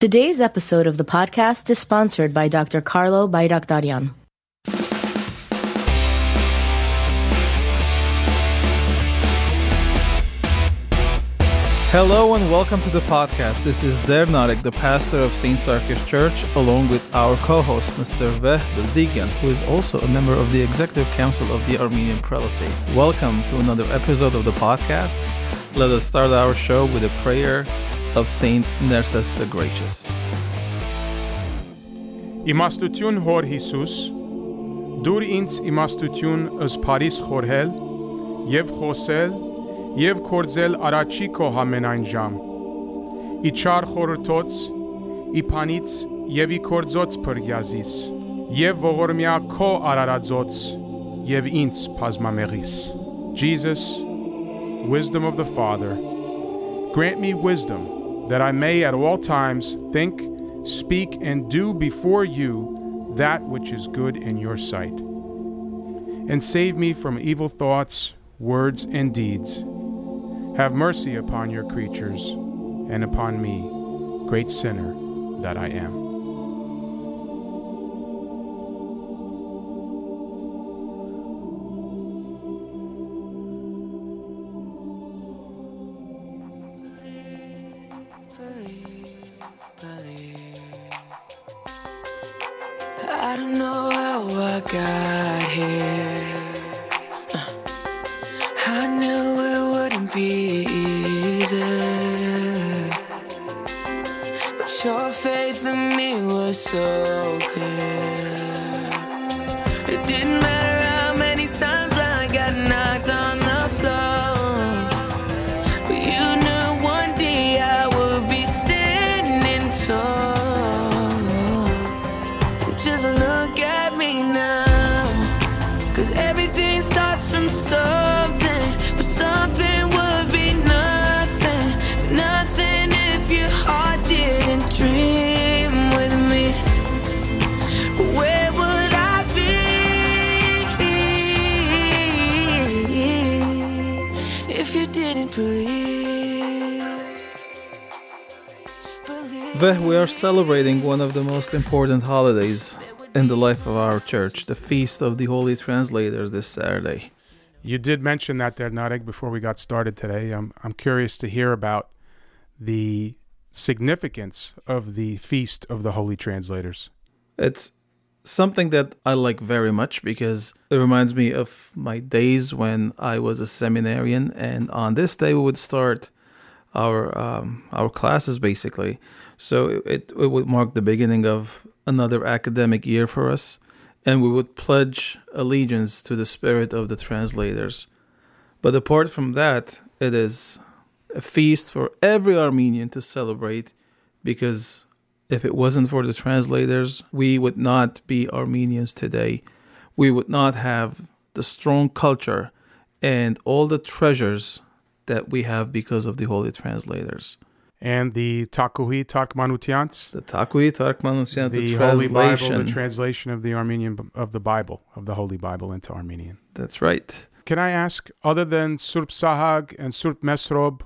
Today's episode of the podcast is sponsored by Dr. Carlo Bayrakdarian. Hello and welcome to the podcast. This is Der Nareg, the pastor of St. Sarkis Church, along with our co-host, Mr. Veh Bezdikian, who is also a member of the Executive Council of the Armenian Prelacy. Welcome to another episode of the podcast. Let us start our show with a prayer of Saint Nerses the Gracious. Իմաստություն հոր Հիսուս, դուր ինձ իմաստություն ըս Փարիս խորհել եւ խոսել եւ կորձել առաջի քո համենայն ժամ։ Ի չար խորհրդոց, ի փանից եւ ի կորձոց փրկյազից եւ ողորմյա քո արարածոց եւ ինձ բազմամեղիս։ Jesus, wisdom of the Father, grant me wisdom that I may at all times think, speak, and do before you that which is good in your sight. And save me from evil thoughts, words, and deeds. Have mercy upon your creatures and upon me, great sinner that I am. I don't know how I got here. We are celebrating one of the most important holidays in the life of our church, the Feast of the Holy Translators this Saturday. You did mention that there, Nareg, before we got started today. I'm, I'm curious to hear about the significance of the Feast of the Holy Translators. It's something that I like very much because it reminds me of my days when I was a seminarian, and on this day we would start our um, our classes basically. So it it would mark the beginning of another academic year for us, and we would pledge allegiance to the spirit of the translators. But apart from that, it is a feast for every Armenian to celebrate because if it wasn't for the translators, we would not be Armenians today. We would not have the strong culture and all the treasures that we have because of the holy translators. And the Takuhi Tarkmanutians, The Takui Tarkmanusyan, the, the, Holy Bible, translation. the translation of the Armenian of the Bible, of the Holy Bible into Armenian. That's right. Can I ask, other than Surp Sahag and Surp Mesrob,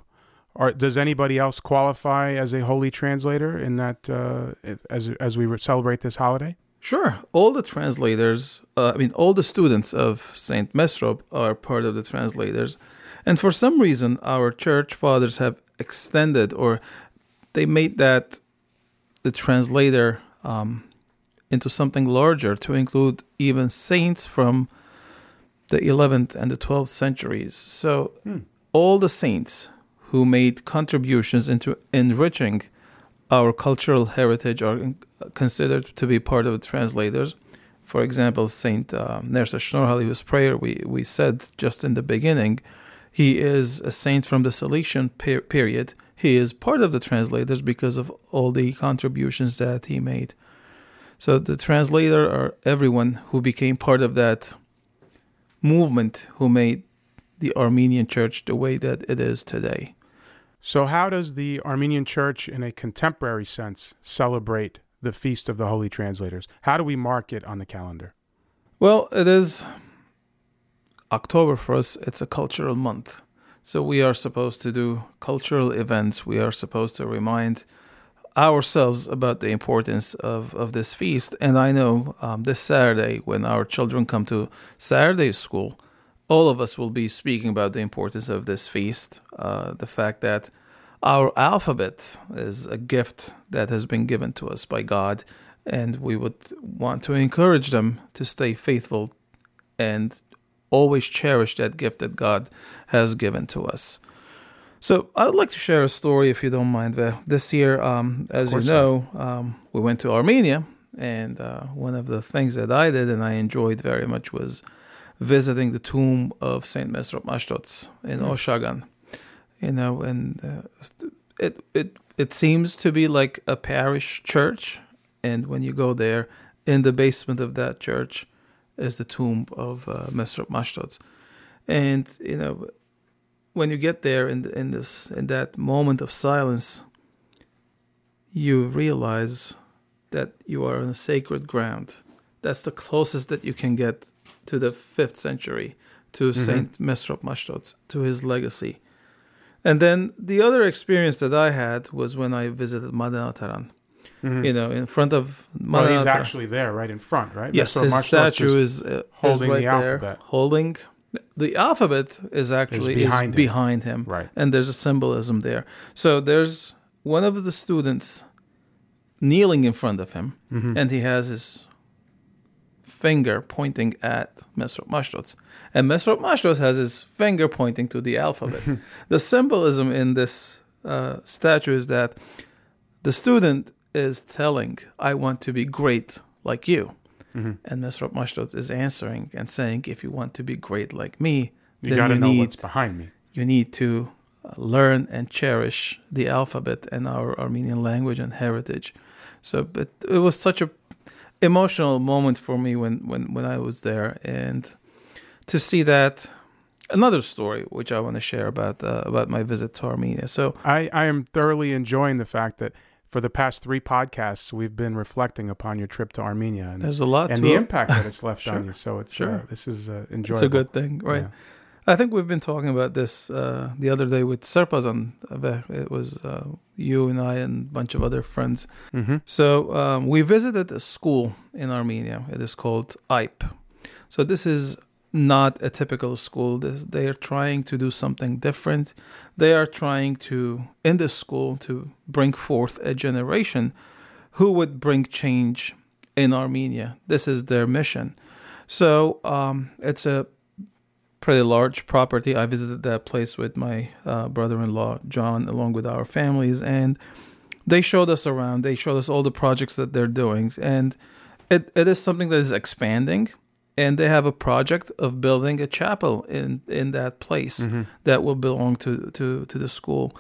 are, does anybody else qualify as a holy translator in that uh, as as we celebrate this holiday? Sure. All the translators, uh, I mean, all the students of St. Mesrop are part of the translators. And for some reason, our church fathers have extended or they made that the translator um, into something larger to include even saints from the 11th and the 12th centuries. So all the saints who made contributions into enriching our cultural heritage are considered to be part of the translators. For example, Saint uh, Nerses Shnorhali, whose prayer we, we said just in the beginning, he is a saint from the Cilician per- period. He is part of the translators because of all the contributions that he made. So the translator are everyone who became part of that movement who made the Armenian church the way that it is today. So, how does the Armenian Church, in a contemporary sense, celebrate the Feast of the Holy Translators? How do we mark it on the calendar? Well, it is October for us, it's a cultural month. So we are supposed to do cultural events. We are supposed to remind ourselves about the importance of, of this feast. And I know um, this Saturday, when our children come to Saturday school, all of us will be speaking about the importance of this feast, uh, the fact that our alphabet is a gift that has been given to us by God, and we would want to encourage them to stay faithful and always cherish that gift that God has given to us. So I'd like to share a story, if you don't mind. This year, um, as you know, um, we went to Armenia, and uh, one of the things that I did and I enjoyed very much was visiting the tomb of Saint Mesrop Mashtots in mm. Oshagan you know, and uh, it it it seems to be like a parish church, and when you go there, in the basement of that church is the tomb of uh, Mesrop Mashtots, and you know, when you get there in in this in that moment of silence, you realize that you are on a sacred ground. That's the closest that you can get to the fifth century, to mm-hmm. Saint Mesrop Mashtots, to his legacy and then the other experience that I had was when I visited Madanataran. Mm-hmm. You know, in front of Madanataran. Well, he's actually there, right in front, right? Yes, his statue is, uh, holding is right the alphabet. There, holding the alphabet is actually is behind, is him. behind him, right? And there's a symbolism there. So there's one of the students kneeling in front of him, mm-hmm. and he has his finger pointing at Mesrop Mashtots. And Mesrop Mashtots has his finger pointing to the alphabet. the symbolism in this uh, statue is that the student is telling, I want to be great like you. Mm-hmm. And Mesrop Mashtots is answering and saying, if you want to be great like me, you then you know need, what's behind me. You need to uh, learn and cherish the alphabet and our Armenian language and heritage. So it, it was such a emotional moment for me when when when I was there, and to see that another story which I want to share about uh, about my visit to Armenia. So I I am thoroughly enjoying the fact that for the past three podcasts we've been reflecting upon your trip to Armenia and there's a lot and the it. impact that it's left sure. on you. So it's sure. Uh, this is uh, enjoyable. It's a good thing, right? Yeah. I think we've been talking about this uh, the other day with Serpazan. It was uh, you and I and a bunch of other friends. Mm-hmm. So um, we visited a school in Armenia. It is called IPE. So this is not a typical school. This, they are trying to do something different. They are trying to, in this school, to bring forth a generation who would bring change in Armenia. This is their mission. So um, it's a pretty large property. I visited that place with my uh, brother-in-law John, along with our families, and they showed us around. They showed us all the projects that they're doing, and it, it is something that is expanding. And they have a project of building a chapel in in that place mm-hmm. that will belong to, to to the school,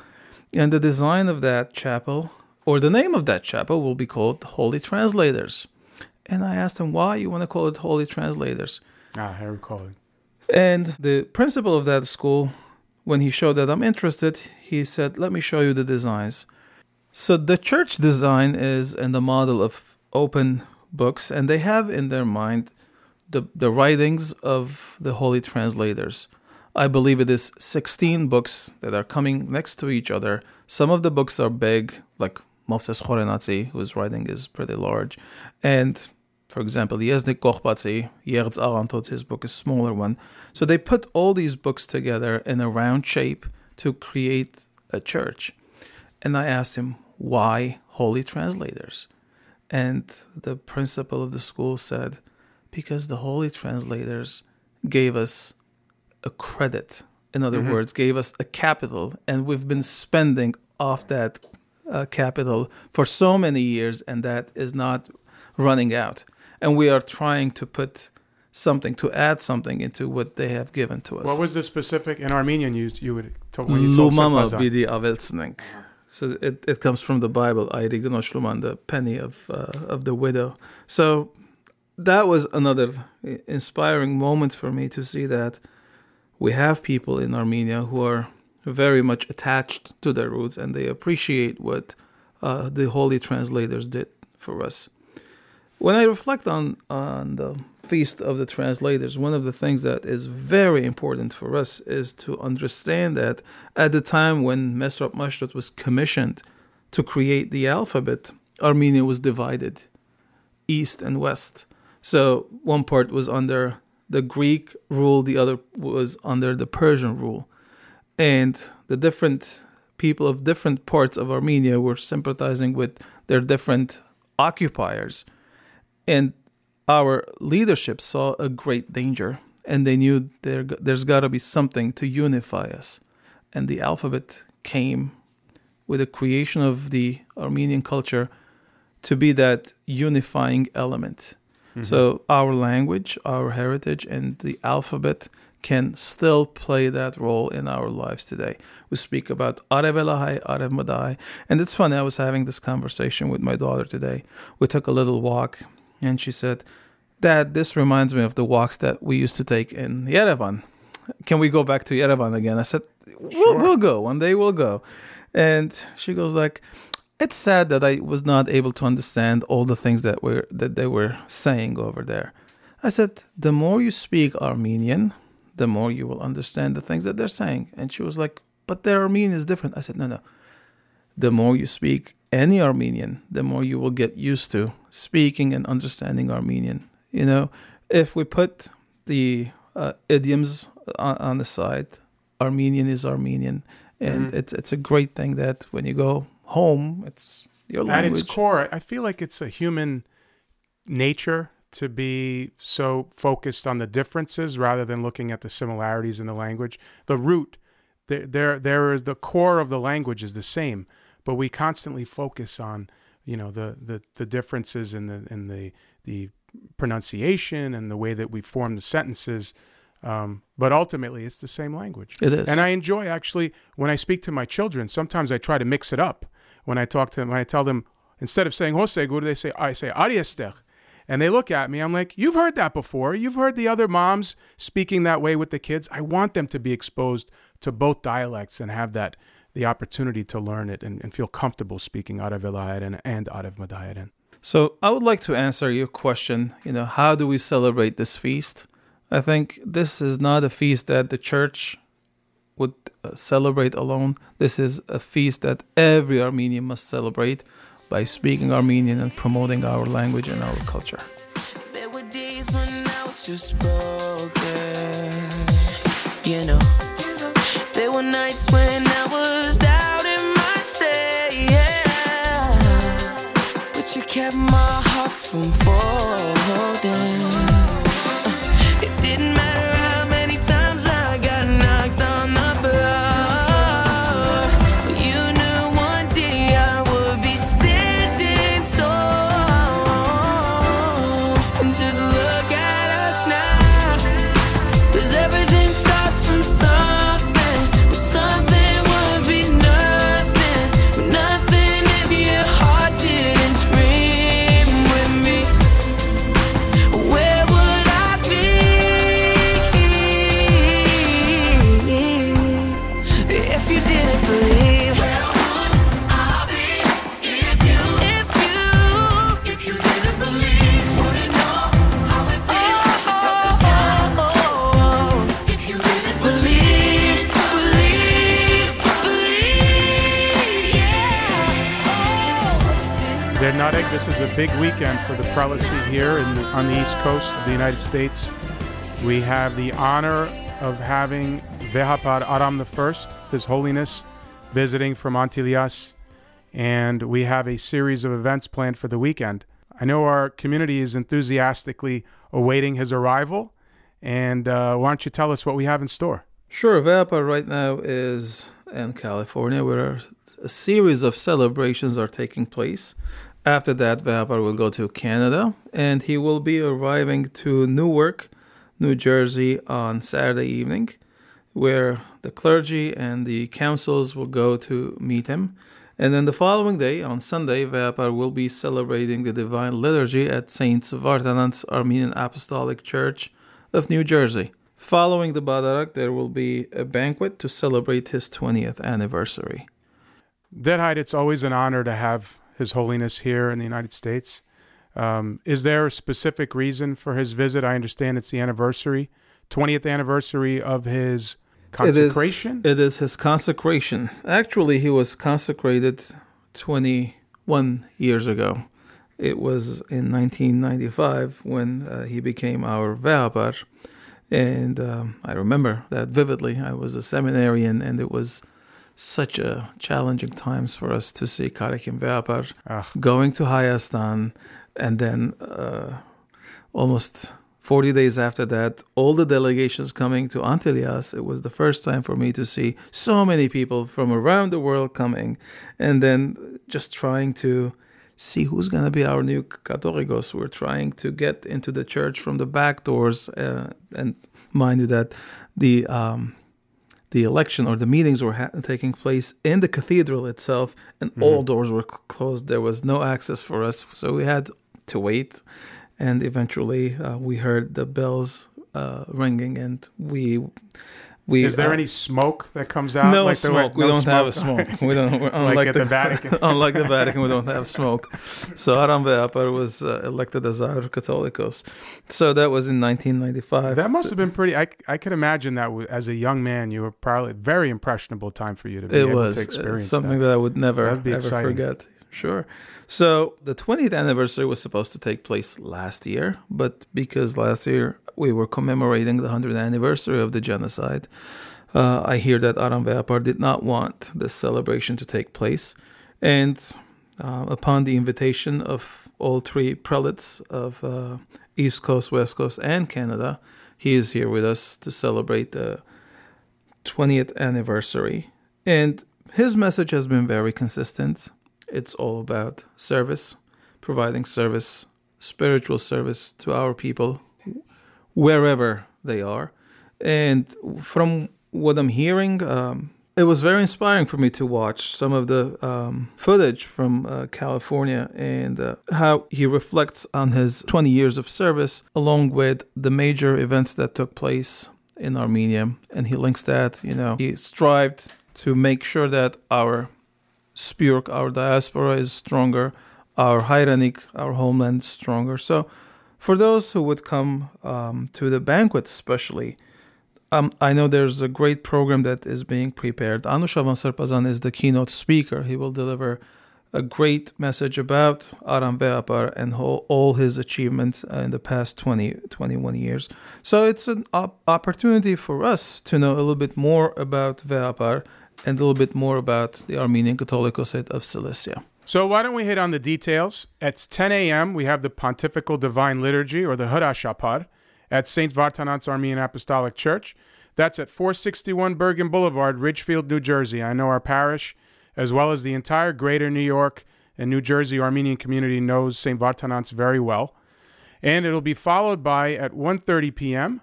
and the design of that chapel or the name of that chapel will be called Holy Translators. And I asked him why you want to call it Holy Translators. Ah, I recall it. And the principal of that school, when he showed that I'm interested, he said, Let me show you the designs. So the church design is in the model of open books, and they have in their mind the, the writings of the holy translators. I believe it is 16 books that are coming next to each other. Some of the books are big, like Moses Khorenatsi, whose writing is pretty large, and for example, Yeznik Koghbatsi, Yerz Arantot, his book is smaller one. So they put all these books together in a round shape to create a church. And I asked him, why holy translators? And the principal of the school said, because the holy translators gave us a credit. In other mm-hmm. words, gave us a capital, and we've been spending off that uh, capital for so many years, and that is not running out and we are trying to put something to add something into what they have given to us. What was the specific in Armenian you you would talk when you Lumama bidi avelsning. So it, it comes from the Bible, Luman, the penny of uh, of the widow. So that was another inspiring moment for me to see that we have people in Armenia who are very much attached to their roots and they appreciate what uh, the holy translators did for us. When I reflect on, on the Feast of the Translators, one of the things that is very important for us is to understand that at the time when Mesrop Mashtot was commissioned to create the alphabet, Armenia was divided east and west. So one part was under the Greek rule, the other was under the Persian rule. And the different people of different parts of Armenia were sympathizing with their different occupiers. And our leadership saw a great danger, and they knew there, there's got to be something to unify us. And the alphabet came with the creation of the Armenian culture to be that unifying element. Mm-hmm. So our language, our heritage, and the alphabet can still play that role in our lives today. We speak about Arev Elahai, Arev Madai. And it's funny, I was having this conversation with my daughter today. We took a little walk, and she said, Dad, this reminds me of the walks that we used to take in Yerevan. Can we go back to Yerevan again? I said, We'll, sure. we'll go. One day we'll go. And she goes like, it's sad that I was not able to understand all the things that were that they were saying over there. I said, the more you speak Armenian, the more you will understand the things that they're saying. And she was like, but their Armenian is different. I said, no, no. The more you speak any Armenian, the more you will get used to speaking and understanding Armenian. You know, if we put the uh, idioms on, on the side, Armenian is Armenian and mm-hmm. it's it's a great thing that when you go home, it's your language. At its core, I feel like it's a human nature to be so focused on the differences rather than looking at the similarities in the language. The root, there, there, there is the core of the language is the same, but we constantly focus on, you know, the the, the differences in the in the the pronunciation and the way that we form the sentences um, but ultimately, it's the same language. It is. And I enjoy actually when I speak to my children. Sometimes I try to mix it up. When I talk to them, when I tell them instead of saying do they say? I say Ariester. And they look at me. I'm like, you've heard that before. You've heard the other moms speaking that way with the kids. I want them to be exposed to both dialects and have that the opportunity to learn it and, and feel comfortable speaking Arev Elayaden and Arev Madayaden. So I would like to answer your question. You know, how do we celebrate this feast? I think this is not a feast that the church Uh, celebrate alone. This is a feast that every Armenian must celebrate by speaking Armenian and promoting our language and our culture. There were days when I weekend for the prelacy here the, on the East Coast of the United States. We have the honor of having Vehapar Aram I, His Holiness, visiting from Antelias, and we have a series of events planned for the weekend. I know our community is enthusiastically awaiting his arrival, and uh, why don't you tell us what we have in store? Sure. Vehapar right now is in California, where a series of celebrations are taking place. After that, Vehapar will go to Canada and he will be arriving to Newark, New Jersey on Saturday evening, where the clergy and the councils will go to meet him. And then the following day, on Sunday, Vehapar will be celebrating the Divine Liturgy at St. Vardanant's Armenian Apostolic Church of New Jersey. Following the Badarak, there will be a banquet to celebrate his 20th anniversary. Deadhide, it's always an honor to have his Holiness here in the United States. Um, is there a specific reason for his visit? I understand it's the anniversary, 20th anniversary of his consecration. It is, it is his consecration. Actually, he was consecrated 21 years ago. It was in 1995 when uh, he became our Ve'apar. And um, I remember that vividly. I was a seminarian, and it was such a challenging times for us to see Karekin Ve'apar Ugh. going to Hayastan, and then uh, almost 40 days after that, all the delegations coming to Antelias. It was the first time for me to see so many people from around the world coming, and then just trying to see who's going to be our new Catholicos. We're trying to get into the church from the back doors, uh, and mind you that the um, the election or the meetings were ha- taking place in the cathedral itself, and all doors were c- closed. There was no access for us, so we had to wait. And eventually, uh, we heard the bells uh, ringing, and we we. Is there uh, any smoke that comes out? no like the- smoke. we no don't have a smoke. We don't. Unlike at the Vatican. unlike the Vatican, we don't have smoke. So Aram Ve'apar was uh, elected as our Catholicos. So that was in 1995. That must So have been pretty. I, I could imagine that as a young man, you were probably very impressionable time for you to be it able was to uh, experience something that. that. I would never ever exciting. forget. Sure. So the 20th anniversary was supposed to take place last year, but because last year we were commemorating the 100th anniversary of the genocide, uh, I hear that Aram Ve'apar did not want this celebration to take place. And uh, upon the invitation of all three prelates of uh, East Coast, West Coast, and Canada, he is here with us to celebrate the 20th anniversary. And his message has been very consistent. It's all about service, providing service, spiritual service to our people wherever they are. And from what I'm hearing, um, it was very inspiring for me to watch some of the um, footage from uh, California and uh, how he reflects on his 20 years of service along with the major events that took place in Armenia. And he links that, you know, he strived to make sure that our Spurk, our diaspora, is stronger, our Hyranik, our homeland, stronger. So, for those who would come um, to the banquet, especially, um, I know there's a great program that is being prepared. Anushavan Sarpazan is the keynote speaker. He will deliver a great message about Aram Ve'apar and all his achievements uh, in the past 20, 21 years. So it's an op- opportunity for us to know a little bit more about Ve'apar and a little bit more about the Armenian Catholicosate of Cilicia. So why don't we hit on the details? At 10 a.m., we have the Pontifical Divine Liturgy, or the Hurashapar, at St. Vartanant's Armenian Apostolic Church. That's at 461 Bergen Boulevard, Ridgefield, New Jersey. I know our parish, as well as the entire greater New York and New Jersey Armenian community knows St. Vartanant's very well. And it'll be followed by, at 1.30 p.m.,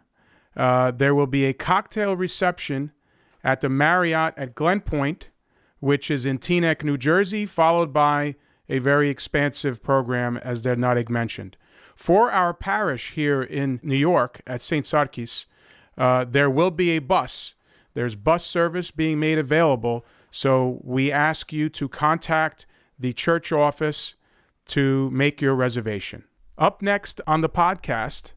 uh, there will be a cocktail reception at the Marriott at Glen Point, which is in Teaneck, New Jersey, followed by a very expansive program, as Dernadig mentioned. For our parish here in New York at St. Sarkis, uh, there will be a bus. There's bus service being made available, so we ask you to contact the church office to make your reservation. Up next on the podcast,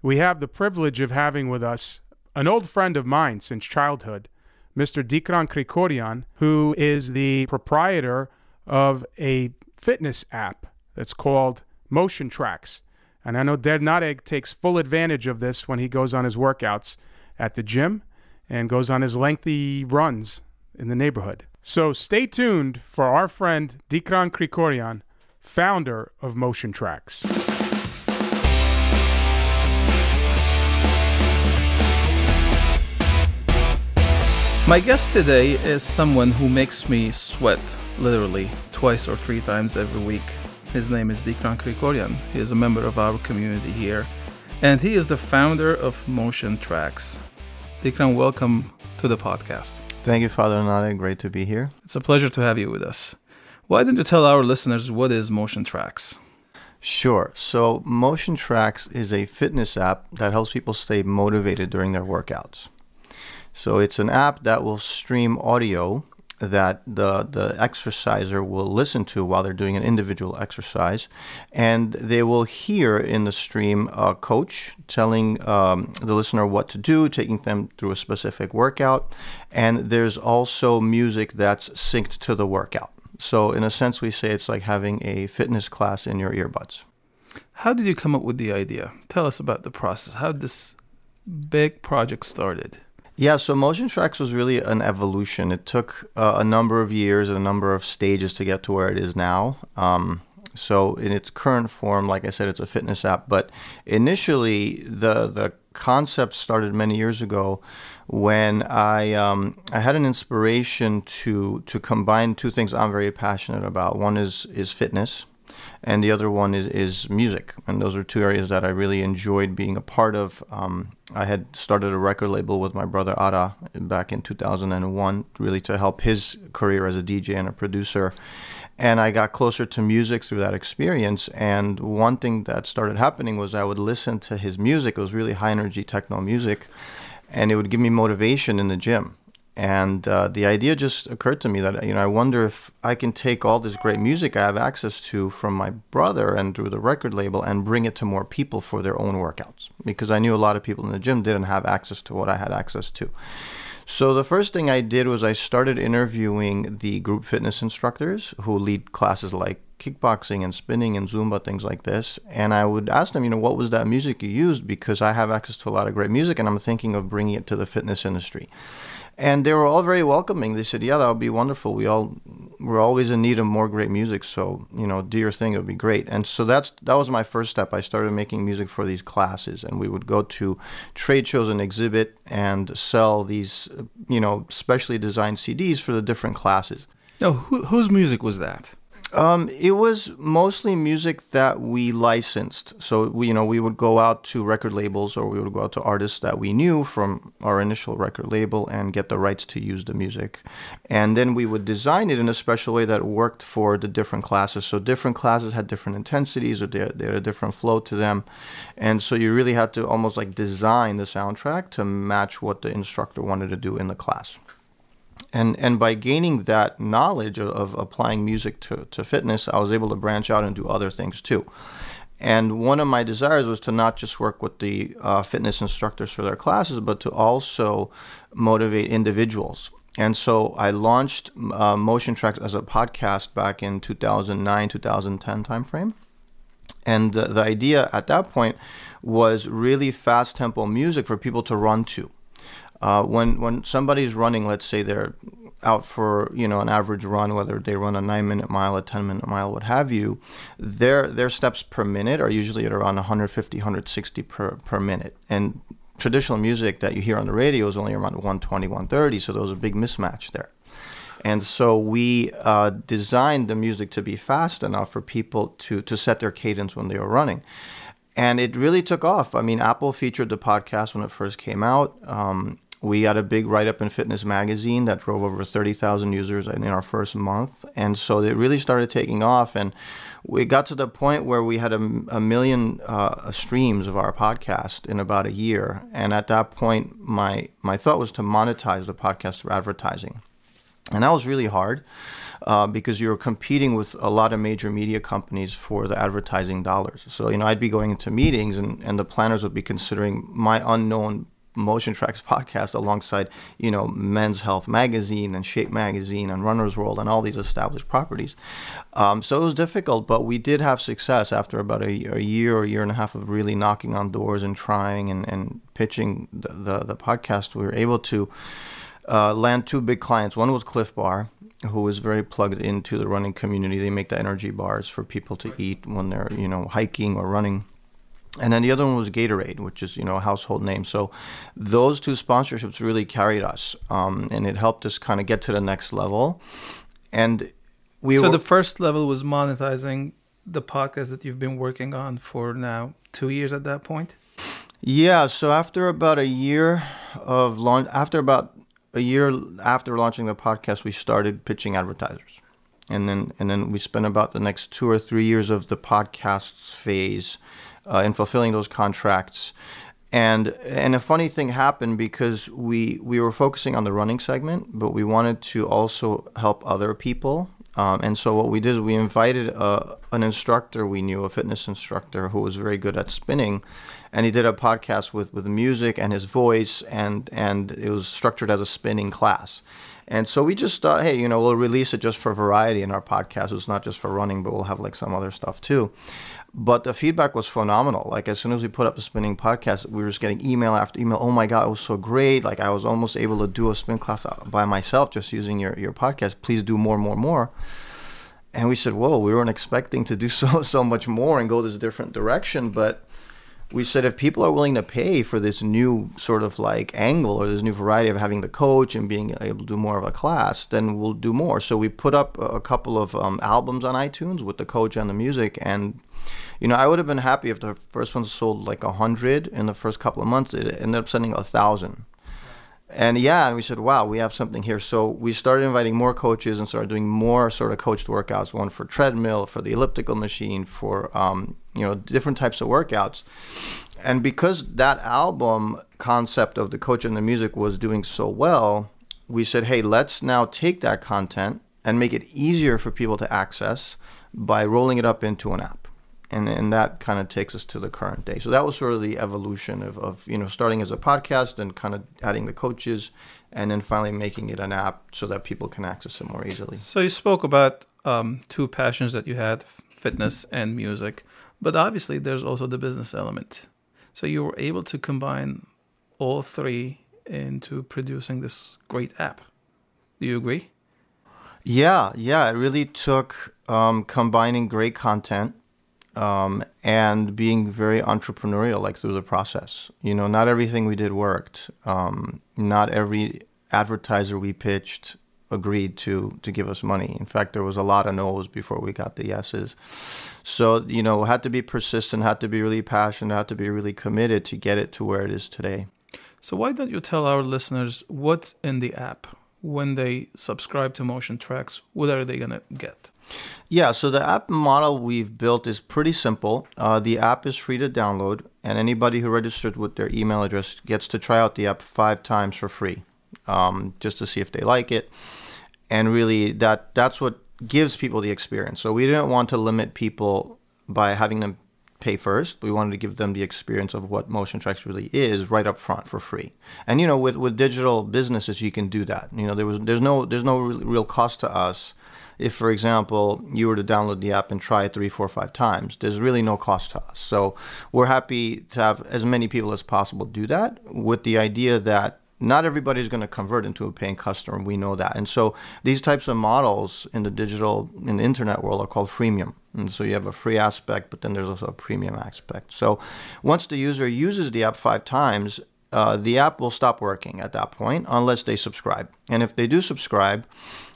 we have the privilege of having with us an old friend of mine since childhood, Mr. Deekron Krikorian, who is the proprietor of a fitness app that's called Motion Traxx. And I know Der Nareg takes full advantage of this when he goes on his workouts at the gym and goes on his lengthy runs in the neighborhood. So stay tuned for our friend Deekron Krikorian, founder of Motion Traxx. My guest today is someone who makes me sweat, literally, twice or three times every week. His name is Deekron Krikorian. He is a member of our community here, and he is the founder of Motion Traxx. Deekron, welcome to the podcast. Thank you, Father Nade. Great to be here. It's a pleasure to have you with us. Why don't you tell our listeners what is Motion Traxx? Sure. So, Motion Traxx is a fitness app that helps people stay motivated during their workouts. So, it's an app that will stream audio that the, the exerciser will listen to while they're doing an individual exercise. And they will hear in the stream a coach telling um, the listener what to do, taking them through a specific workout. And there's also music that's synced to the workout. So in a sense, we say it's like having a fitness class in your earbuds. How did you come up with the idea? Tell us about the process. How did this big project started? Yeah, so Motion Traxx was really an evolution. It took uh, a number of years and a number of stages to get to where it is now. Um, so in its current form, like I said, it's a fitness app. But initially, the the concept started many years ago when I um, I had an inspiration to to combine two things I'm very passionate about. One is is fitness, and the other one is, is music. And those are two areas that I really enjoyed being a part of. Um, I had started a record label with my brother Ara back in 2001, really to help his career as a DJ and a producer. And I got closer to music through that experience. And one thing that started happening was I would listen to his music. It was really high energy techno music. And it would give me motivation in the gym. And uh, the idea just occurred to me that, you know, I wonder if I can take all this great music I have access to from my brother and through the record label and bring it to more people for their own workouts. Because I knew a lot of people in the gym didn't have access to what I had access to. So the first thing I did was I started interviewing the group fitness instructors who lead classes like kickboxing and spinning and Zumba, things like this. And I would ask them, you know, what was that music you used? Because I have access to a lot of great music and I'm thinking of bringing it to the fitness industry and they were all very welcoming. They said, "Yeah, that would be wonderful. We all we're always in need of more great music. So you know, do your thing. It would be great." And so that's that was my first step. I started making music for these classes, and we would go to trade shows and exhibit and sell these you know specially designed CDs for the different classes. Now, who, whose music was that? Um, it was mostly music that we licensed. So we, you know, we would go out to record labels or we would go out to artists that we knew from our initial record label and get the rights to use the music, and then we would design it in a special way that worked for the different classes. So different classes had different intensities or they, they had a different flow to them, and so you really had to almost like design the soundtrack to match what the instructor wanted to do in the class and and by gaining that knowledge of, of, applying music to, to fitness, I was able to branch out and do other things too. And one of my desires was to not just work with the uh, fitness instructors for their classes, but to also motivate individuals. And so I launched uh, Motion Traxx as a podcast back in 2009, 2010 timeframe. And the, the idea at that point was really fast tempo music for people to run to. Uh, when when somebody's running, let's say they're out for you know an average run, whether they run a nine minute mile, a ten minute mile, what have you, their their steps per minute are usually at around 150, 160 per per minute, and traditional music that you hear on the radio is only around 120, 130. So there's a big mismatch there. And so we uh, designed the music to be fast enough for people to to set their cadence when they were running and it really took off. I mean, Apple featured the podcast when it first came out. Um, we had a big write up in Fitness Magazine that drove over 30,000 users in our first month. And so it really started taking off. And we got to the point where we had a, a million uh, streams of our podcast in about a year. And at that point, my, my thought was to monetize the podcast through advertising. And that was really hard. Uh, because you're competing with a lot of major media companies for the advertising dollars. So, you know, I'd be going into meetings and, and the planners would be considering my unknown Motion Traxx podcast alongside, you know, Men's Health Magazine and Shape Magazine and Runner's World and all these established properties. Um, so it was difficult, but we did have success after about a, a, year or year and a half of really knocking on doors and trying and, and pitching the, the, the podcast. We were able to uh, land two big clients. One was Clif Bar, who is very plugged into the running community. They make the energy bars for people to eat when they're, you know, hiking or running and then the other one was Gatorade, which is you know a household name. So those two sponsorships really carried us, um, and it helped us kind of get to the next level. And we so were, the first level was monetizing the podcast that you've been working on for now two years at that point. Yeah. So after about a year of launch, after about a year after launching the podcast, we started pitching advertisers, and then and then we spent about the next two or three years of the podcast's phase uh, in fulfilling those contracts. And and a funny thing happened because we we were focusing on the running segment, but we wanted to also help other people. Um, and so what we did is we invited uh, an instructor we knew, a fitness instructor who was very good at spinning, and he did a podcast with with music and his voice, and and it was structured as a spinning class. And so we just thought, hey, you know, we'll release it just for variety in our podcast. It's not just for running, but we'll have like some other stuff too. But the feedback was phenomenal. Like as soon as we put up the spinning podcast, we were just getting email after email. Oh my god, it was so great! Like I was almost able to do a spin class by myself just using your your podcast. Please do more, more, more. And we said, whoa, we weren't expecting to do so so much more and go this different direction, but we said if people are willing to pay for this new sort of like angle or this new variety of having the coach and being able to do more of a class, then we'll do more. So we put up a couple of um, albums on iTunes with the coach and the music, and you know I would have been happy if the first one sold like a hundred in the first couple of months. It ended up sending a thousand. And yeah, and we said, wow, we have something here. So we started inviting more coaches and started doing more sort of coached workouts, one for treadmill, for the elliptical machine, for um, you know different types of workouts. And because that album concept of the coach and the music was doing so well, we said, hey, let's now take that content and make it easier for people to access by rolling it up into an app and and that kind of takes us to the current day. So that was sort of the evolution of, of you know starting as a podcast and kind of adding the coaches, and then finally making it an app so that people can access it more easily. So you spoke about um, two passions that you had: fitness and music, but obviously there's also the business element. So you were able to combine all three into producing this great app. Do you agree? Yeah, yeah. It really took um, combining great content um, and being very entrepreneurial, like through the process. You know, not everything we did worked. Um, not every advertiser we pitched agreed to to give us money. In fact, there was a lot of no's before we got the yeses. So you know, had to be persistent, had to be really passionate, had to be really committed to get it to where it is today. So why don't you tell our listeners what's in the app when they subscribe to Motion Traxx? What are they gonna get? Yeah, so the app model we've built is pretty simple. Uh, the app is free to download, and anybody who registers with their email address gets to try out the app five times for free, um, just to see if they like it. And really, that that's what gives people the experience. So we didn't want to limit people by having them pay first. We wanted to give them the experience of what Motion Traxx really is right up front for free. And you know, with with digital businesses, you can do that. You know, there was there's no there's no real cost to us if, for example, you were to download the app and try it three, four, five times, there's really no cost to us. So we're happy to have as many people as possible do that with the idea that not everybody's going to convert into a paying customer. We know that. And so these types of models in the digital, in the internet world are called freemium. And so you have a free aspect, but then there's also a premium aspect. So once the user uses the app five times, uh, the app will stop working at that point unless they subscribe. And if they do subscribe,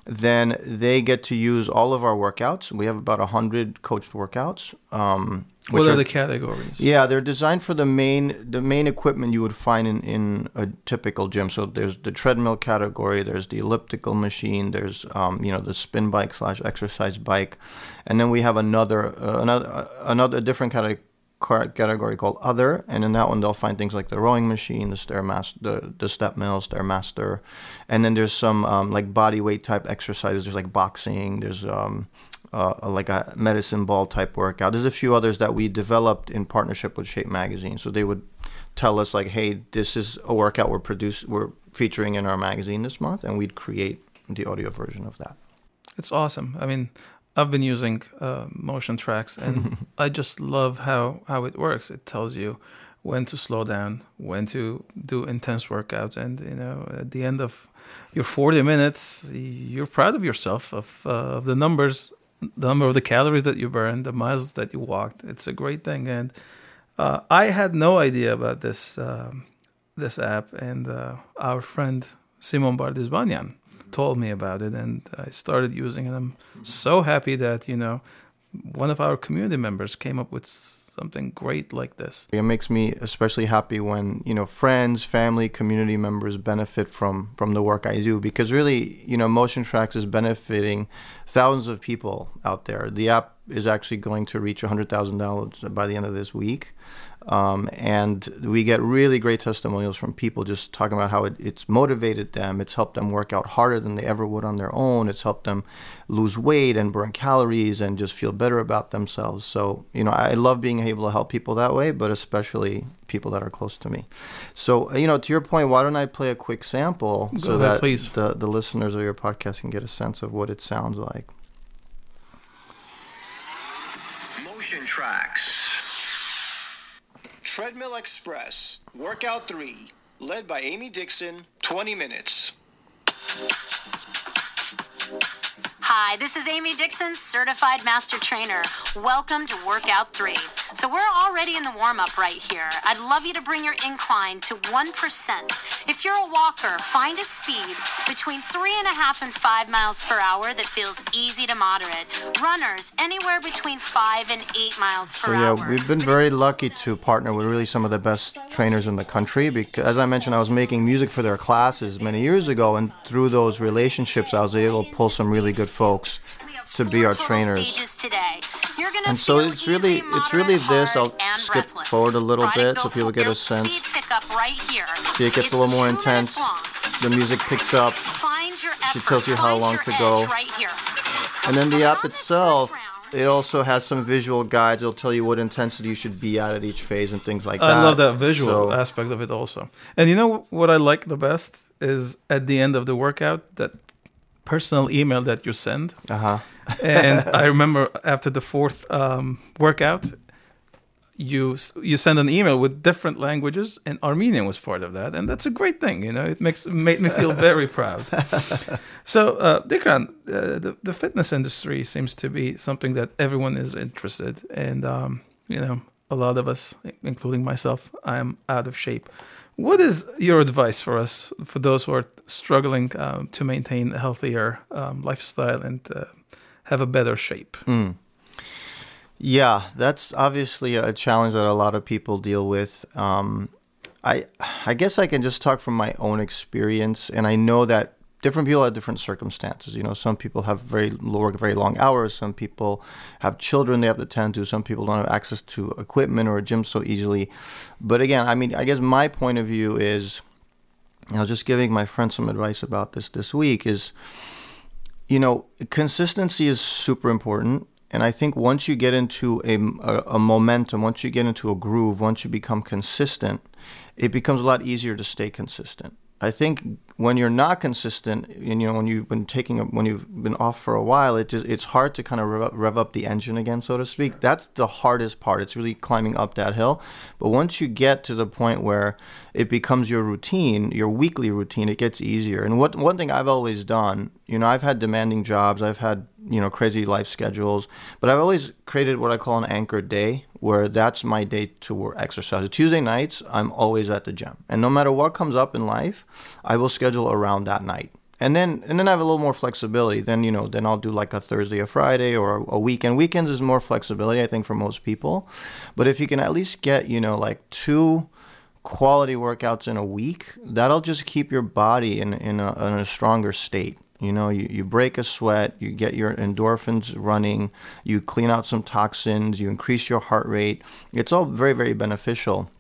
then they get to use all of our workouts. We have about 100 coached workouts. Um, what are, are, the categories? Yeah, they're designed for the main the main equipment you would find in, in a typical gym. So there's the treadmill category, there's the elliptical machine, there's um, you know the spin bike slash exercise bike, and then we have another uh, another uh, another different category category called other and in that one they'll find things like the rowing machine the stairmaster the, the step mill stairmaster and then there's some um, like body weight type exercises. There's like boxing there's um, uh, like a medicine ball type workout. There's a few others that we developed in partnership with shape magazine. So they would tell us like hey this is a workout we're produce we're featuring in our magazine this month and we'd create the audio version of that. It's awesome. I mean I've been using uh, Motion Traxx, and I just love how how it works. It tells you when to slow down, when to do intense workouts, and you know at the end of your 40 minutes, you're proud of yourself of uh, of the numbers, the number of the calories that you burned, the miles that you walked. It's a great thing, and uh, I had no idea about this um, this app, and uh, our friend Simon Bardizbanian told me about it, and I started using it. I'm so happy that you know one of our community members came up with something great like this. It makes me especially happy when you know friends, family, community members benefit from from the work I do because really you know Motion Traxx is benefiting thousands of people out there. The app is actually going to reach 100,000 downloads by the end of this week. Um, and we get really great testimonials from people just talking about how it, it's motivated them. It's helped them work out harder than they ever would on their own. It's helped them lose weight and burn calories and just feel better about themselves. So, you know, I love being able to help people that way, but especially people that are close to me. So, you know, to your point, why don't I play a quick sample Go so ahead, that please. The, the listeners of your podcast can get a sense of what it sounds like. Motion Traxx. Treadmill Express, Workout 3, led by Amy Dixon, 20 minutes. Hi, this is Amy Dixon, certified master trainer. Welcome to Workout 3. So, we're already in the warm up right here. I'd love you to bring your incline to 1%. If you're a walker, find a speed between 3.5 and 5 miles per hour that feels easy to moderate. Runners, anywhere between 5 and 8 miles per So yeah, hour. we've been very lucky to partner with really some of the best trainers in the country. Because as I mentioned, I was making music for their classes many years ago, and through those relationships, I was able to pull some really good folks to be our trainers. today. You're gonna And so it's really- easy, it's really this. I'll skip breathless. forward a little Try bit so people get a sense. Right here. See, it gets It's a little more intense. The music picks up, Find your She tells you how long to go. Right here. and then the And app itself. It also has some visual guides. It'll tell you what intensity you should be at at each phase and things like that. I love that visual So- aspect of it also. And you know what I like the best is at the end of the workout that personal email that you send. Uh-huh. and I remember after the fourth um, workout, you you send an email with different languages, and Armenian was part of that, and that's a great thing. You know, it makes made me feel very proud. So, uh, Deekron, uh, the the fitness industry seems to be something that everyone is interested, and um, you know, a lot of us, including myself, I am out of shape. What is your advice for us, for those who are struggling um, to maintain a healthier um, lifestyle and uh, have a better shape? Yeah, that's obviously a challenge that a lot of people deal with. Um, I I guess I can just talk from my own experience, and I know that different people have different circumstances. You know, some people have very work very long hours. Some people have children they have to tend to. Some people don't have access to equipment or a gym so easily. But again, I mean, I guess my point of view is, you know, just giving my friend some advice about this this week is you know, consistency is super important. And I think once you get into a, a, a momentum, once you get into a groove, once you become consistent, it becomes a lot easier to stay consistent. I think when you're not consistent, and you know, when you've been taking, a, when you've been off for a while, it just it's hard to kind of rev up, rev up the engine again, so to speak. That's the hardest part. It's really climbing up that hill. But once you get to the point where it becomes your routine, your weekly routine, it gets easier. And what one thing I've always done, you know, I've had demanding jobs, I've had you know crazy life schedules, but I've always created what I call an anchor day, where that's my day to work, exercise. Tuesday nights, I'm always at the gym, and no matter what comes up in life, I will schedule around that night. And then and then I have a little more flexibility. Then you know, then I'll do like a Thursday, a Friday, or a, a weekend. Weekends is more flexibility, I think, for most people. But if you can at least get you know like two quality workouts in a week, that'll just keep your body in in a, in a stronger state. You know, you, you break a sweat, you get your endorphins running, you clean out some toxins, you increase your heart rate. It's all very, very beneficial.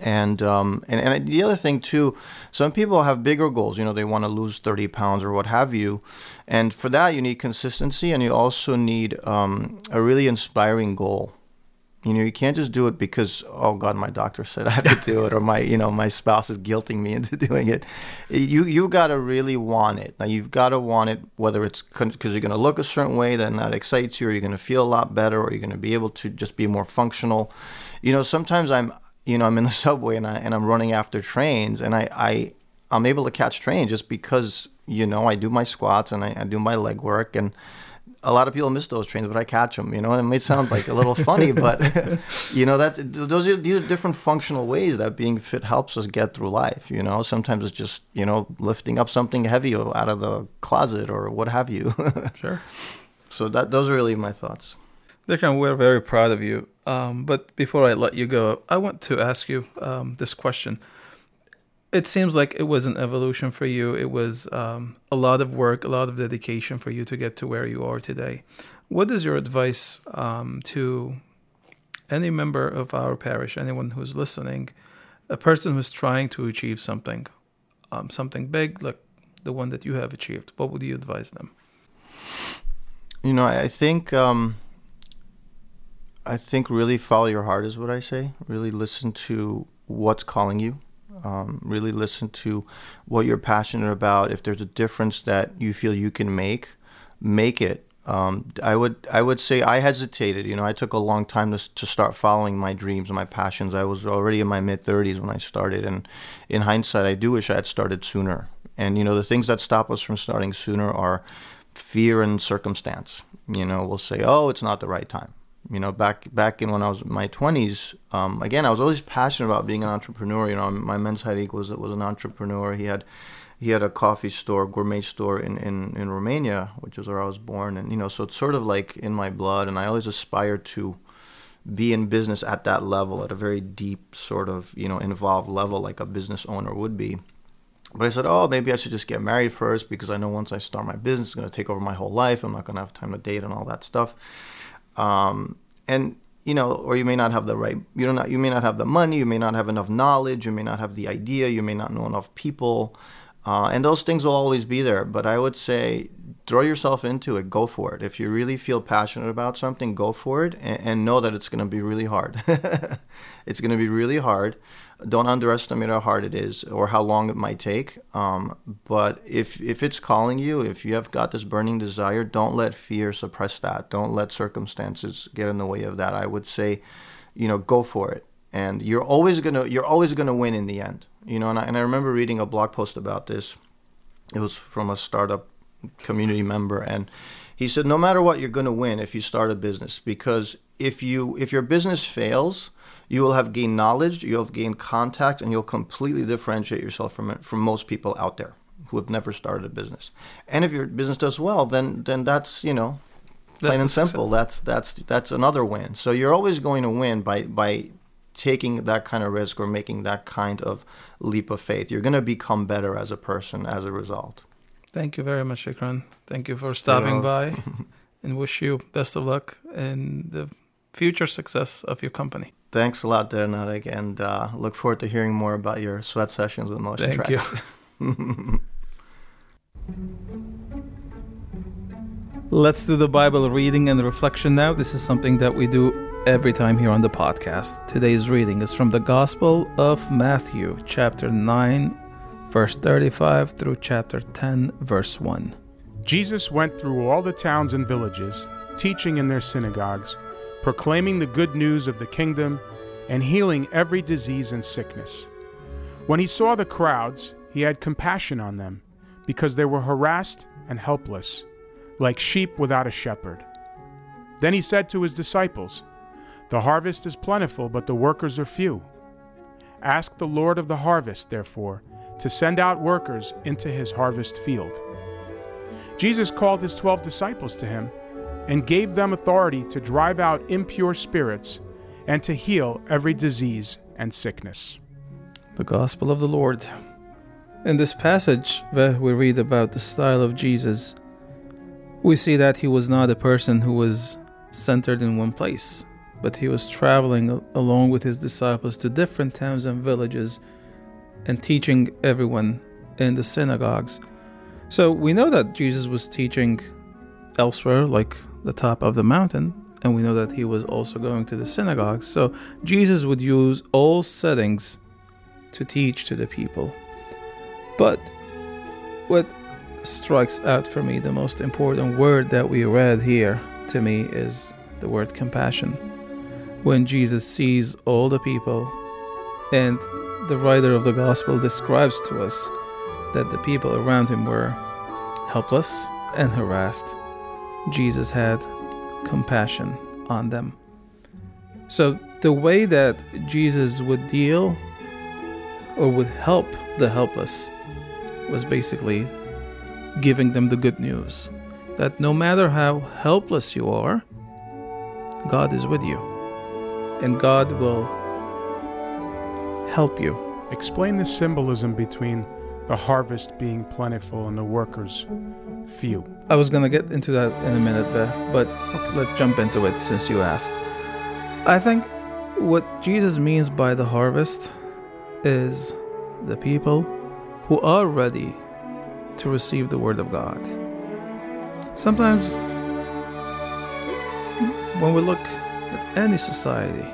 And, um, and and the other thing too, some people have bigger goals. You know, they want to lose thirty pounds or what have you, and for that you need consistency, and you also need um, a really inspiring goal. You know, you can't just do it because oh God, my doctor said I have to do it, or my you know my spouse is guilting me into doing it. You you got to really want it. Now you've got to want it, whether it's because you're going to look a certain way then that excites you, or you're going to feel a lot better, or you're going to be able to just be more functional. You know, sometimes I'm you know I'm in the subway and I and I'm running after trains, and I I I'm able to catch train just because you know I do my squats and I, I do my leg work and a lot of people miss those trains, but I catch them. You know, and it may sound like a little funny, but you know that's those are these are different functional ways that being fit helps us get through life. You know, sometimes it's just you know lifting up something heavy out of the closet or what have you. Sure. so that those are really my thoughts. Deekron, we're very proud of you. Um, but before I let you go, I want to ask you um, this question. It seems like it was an evolution for you. It was um, a lot of work, a lot of dedication for you to get to where you are today. What is your advice um, to any member of our parish, anyone who's listening, a person who's trying to achieve something, um, something big like the one that you have achieved? What would you advise them? You know, I think um, I think really follow your heart is what I say. Really listen to what's calling you. Um, really listen to what you're passionate about. If there's a difference that you feel you can make, make it. Um, I would I would say I hesitated. You know, I took a long time to to start following my dreams and my passions. I was already in my mid 30s when I started, and in hindsight, I do wish I had started sooner. And you know, the things that stop us from starting sooner are fear and circumstance. You know, we'll say, "Oh, it's not the right time." You know, back back in when I was in my 20s, um, again, I was always passionate about being an entrepreneur. You know, my men's headache was was an entrepreneur. He had he had a coffee store, gourmet store in, in, in Romania, which is where I was born. And, you know, so it's sort of like in my blood. And I always aspired to be in business at that level, at a very deep, sort of, you know, involved level like a business owner would be. But I said, oh, maybe I should just get married first because I know once I start my business, it's going to take over my whole life. I'm not going to have time to date and all that stuff. Um, and you know, or you may not have the right, you don't, you may not have the money, you may not have enough knowledge, you may not have the idea, you may not know enough people. Uh, and those things will always be there. But I would say throw yourself into it. Go for it. If you really feel passionate about something, go for it and, and know that it's going to be really hard. it's going to be really hard. Don't underestimate how hard it is or how long it might take. Um, but if if it's calling you, if you have got this burning desire, don't let fear suppress that. Don't let circumstances get in the way of that. I would say, you know, go for it. And you're always gonna you're always gonna win in the end you know, and I, and I remember reading a blog post about this. It was from a startup community member, and he said, no matter what, you're to win if you start a business because if you if your business fails, you will have gained knowledge, you'll have gained contact, and you'll completely differentiate yourself from from most people out there who have never started a business. And if your business does well, then then that's you know plain that's and simple. That's that's that's another win. So you're always going to win by by taking that kind of risk or making that kind of leap of faith. You're going to become better as a person as a result. Thank you very much, Deekron. Thank you for stopping by and wish you best of luck in the future success of your company. Thanks a lot, Der Nareg, and uh, look forward to hearing more about your sweat sessions with Motion Thank Traxx. you. Let's do the Bible reading and reflection now. This is something that we do every time here on the podcast. Today's reading is from the Gospel of Matthew, chapter 9, verse 35 through chapter 10, verse 1. Jesus went through all the towns and villages, teaching in their synagogues, proclaiming the good news of the kingdom, and healing every disease and sickness. When he saw the crowds, he had compassion on them, because they were harassed and helpless, like sheep without a shepherd. Then he said to his disciples, the harvest is plentiful, but the workers are few. Ask the Lord of the harvest, therefore, to send out workers into his harvest field. Jesus called his twelve disciples to him and gave them authority to drive out impure spirits and to heal every disease and sickness. The Gospel of the Lord. In this passage, where we read about the style of Jesus, we see that he was not a person who was centered in one place but he was traveling along with his disciples to different towns and villages and teaching everyone in the synagogues. So we know that Jesus was teaching elsewhere, like the top of the mountain, and we know that he was also going to the synagogues. So Jesus would use all settings to teach to the people. But what strikes out for me, the most important word that we read here to me is the word compassion when Jesus sees all the people, and the writer of the gospel describes to us that the people around him were helpless and harassed, Jesus had compassion on them. So, the way that Jesus would deal or would help the helpless was basically giving them the good news that no matter how helpless you are, God is with you and God will help you. Explain the symbolism between the harvest being plentiful and the workers few. I was gonna get into that in a minute, but let's jump into it since you asked. I think what Jesus means by the harvest is the people who are ready to receive the Word of God. Sometimes, when we look at any society,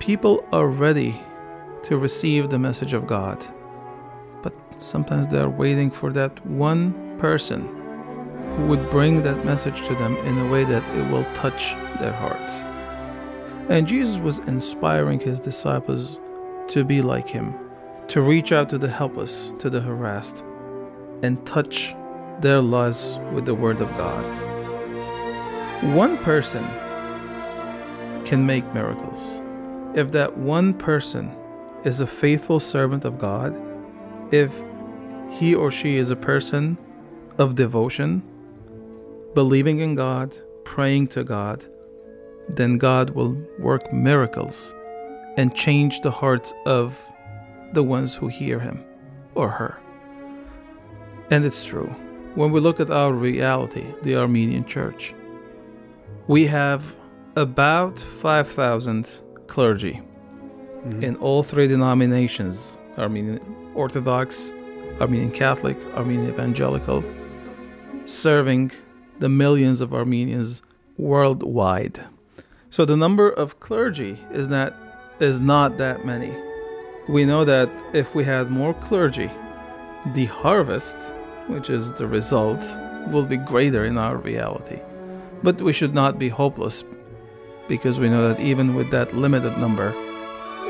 people are ready to receive the message of God, sometimes they are waiting for that one person who would bring that message to them in a way that it will touch their hearts. And Jesus was inspiring his disciples to be like him, to reach out to the helpless, to the harassed, and touch their lives with the Word of God. One person can make miracles. If that one person is a faithful servant of God, if he or she is a person of devotion, believing in God, praying to God, then God will work miracles and change the hearts of the ones who hear him or her. And it's true. When we look at our reality, the Armenian church, we have about 5,000 clergy mm-hmm. in all three denominations Armenian Orthodox, Armenian Catholic, Armenian Evangelical, serving the millions of Armenians worldwide. So the number of clergy is not is not that many. We know that if we had more clergy, the harvest, which is the result, will be greater in our reality. But we should not be hopeless because we know that even with that limited number,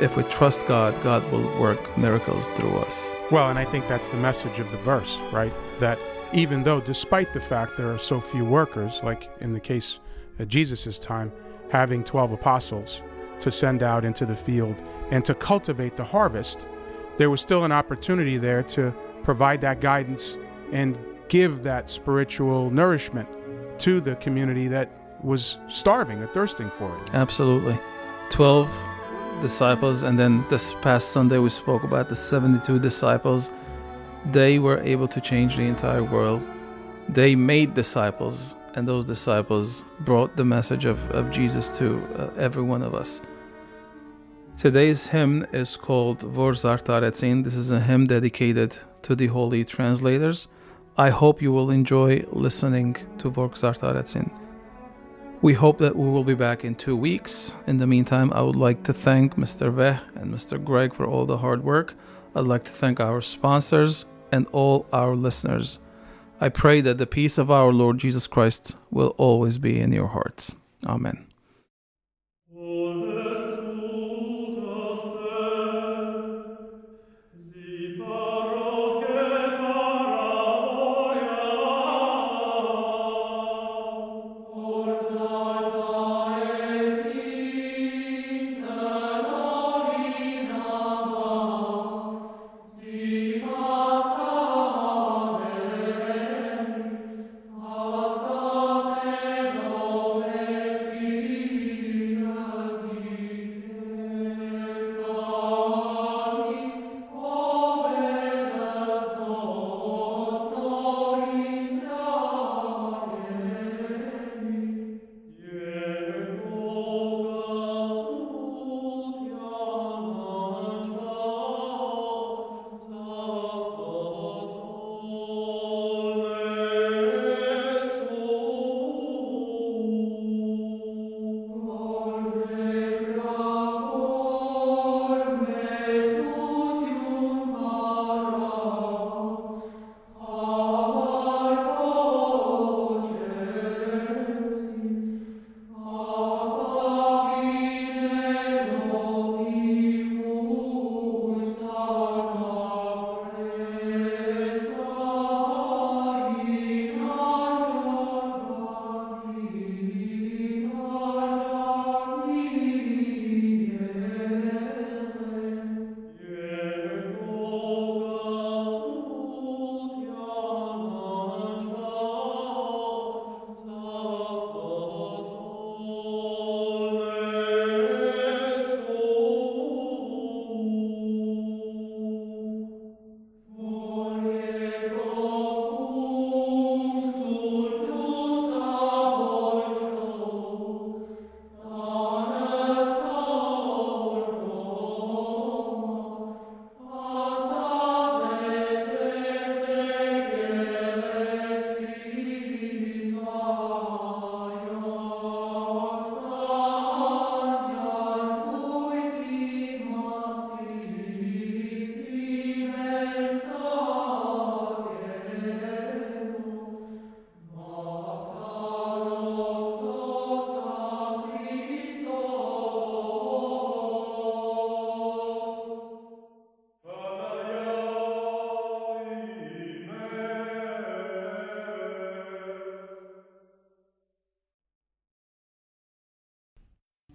if we trust God, God will work miracles through us. Well, and I think that's the message of the verse, right? That even though, despite the fact there are so few workers, like in the case at Jesus' time, having 12 apostles to send out into the field and to cultivate the harvest, there was still an opportunity there to provide that guidance and give that spiritual nourishment to the community that was starving or thirsting for it. Absolutely. 12 disciples, and then this past Sunday we spoke about the 72 disciples. They were able to change the entire world. They made disciples, and those disciples brought the message of, of Jesus to uh, every one of us. Today's hymn is called Vor Zartaretsin. This is a hymn dedicated to the holy translators. I hope you will enjoy listening to Vor Zartaretsin. We hope that we will be back in two weeks. In the meantime, I would like to thank Mr. Veh and Mr. Greg for all the hard work. I'd like to thank our sponsors and all our listeners. I pray that the peace of our Lord Jesus Christ will always be in your hearts. Amen.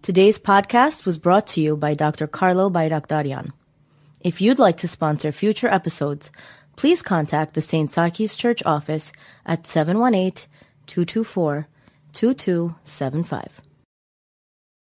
Today's podcast was brought to you by Dr. Carlo Bayrakdarian. If you'd like to sponsor future episodes, please contact the St. Sarkis Church office at 718 224 2275.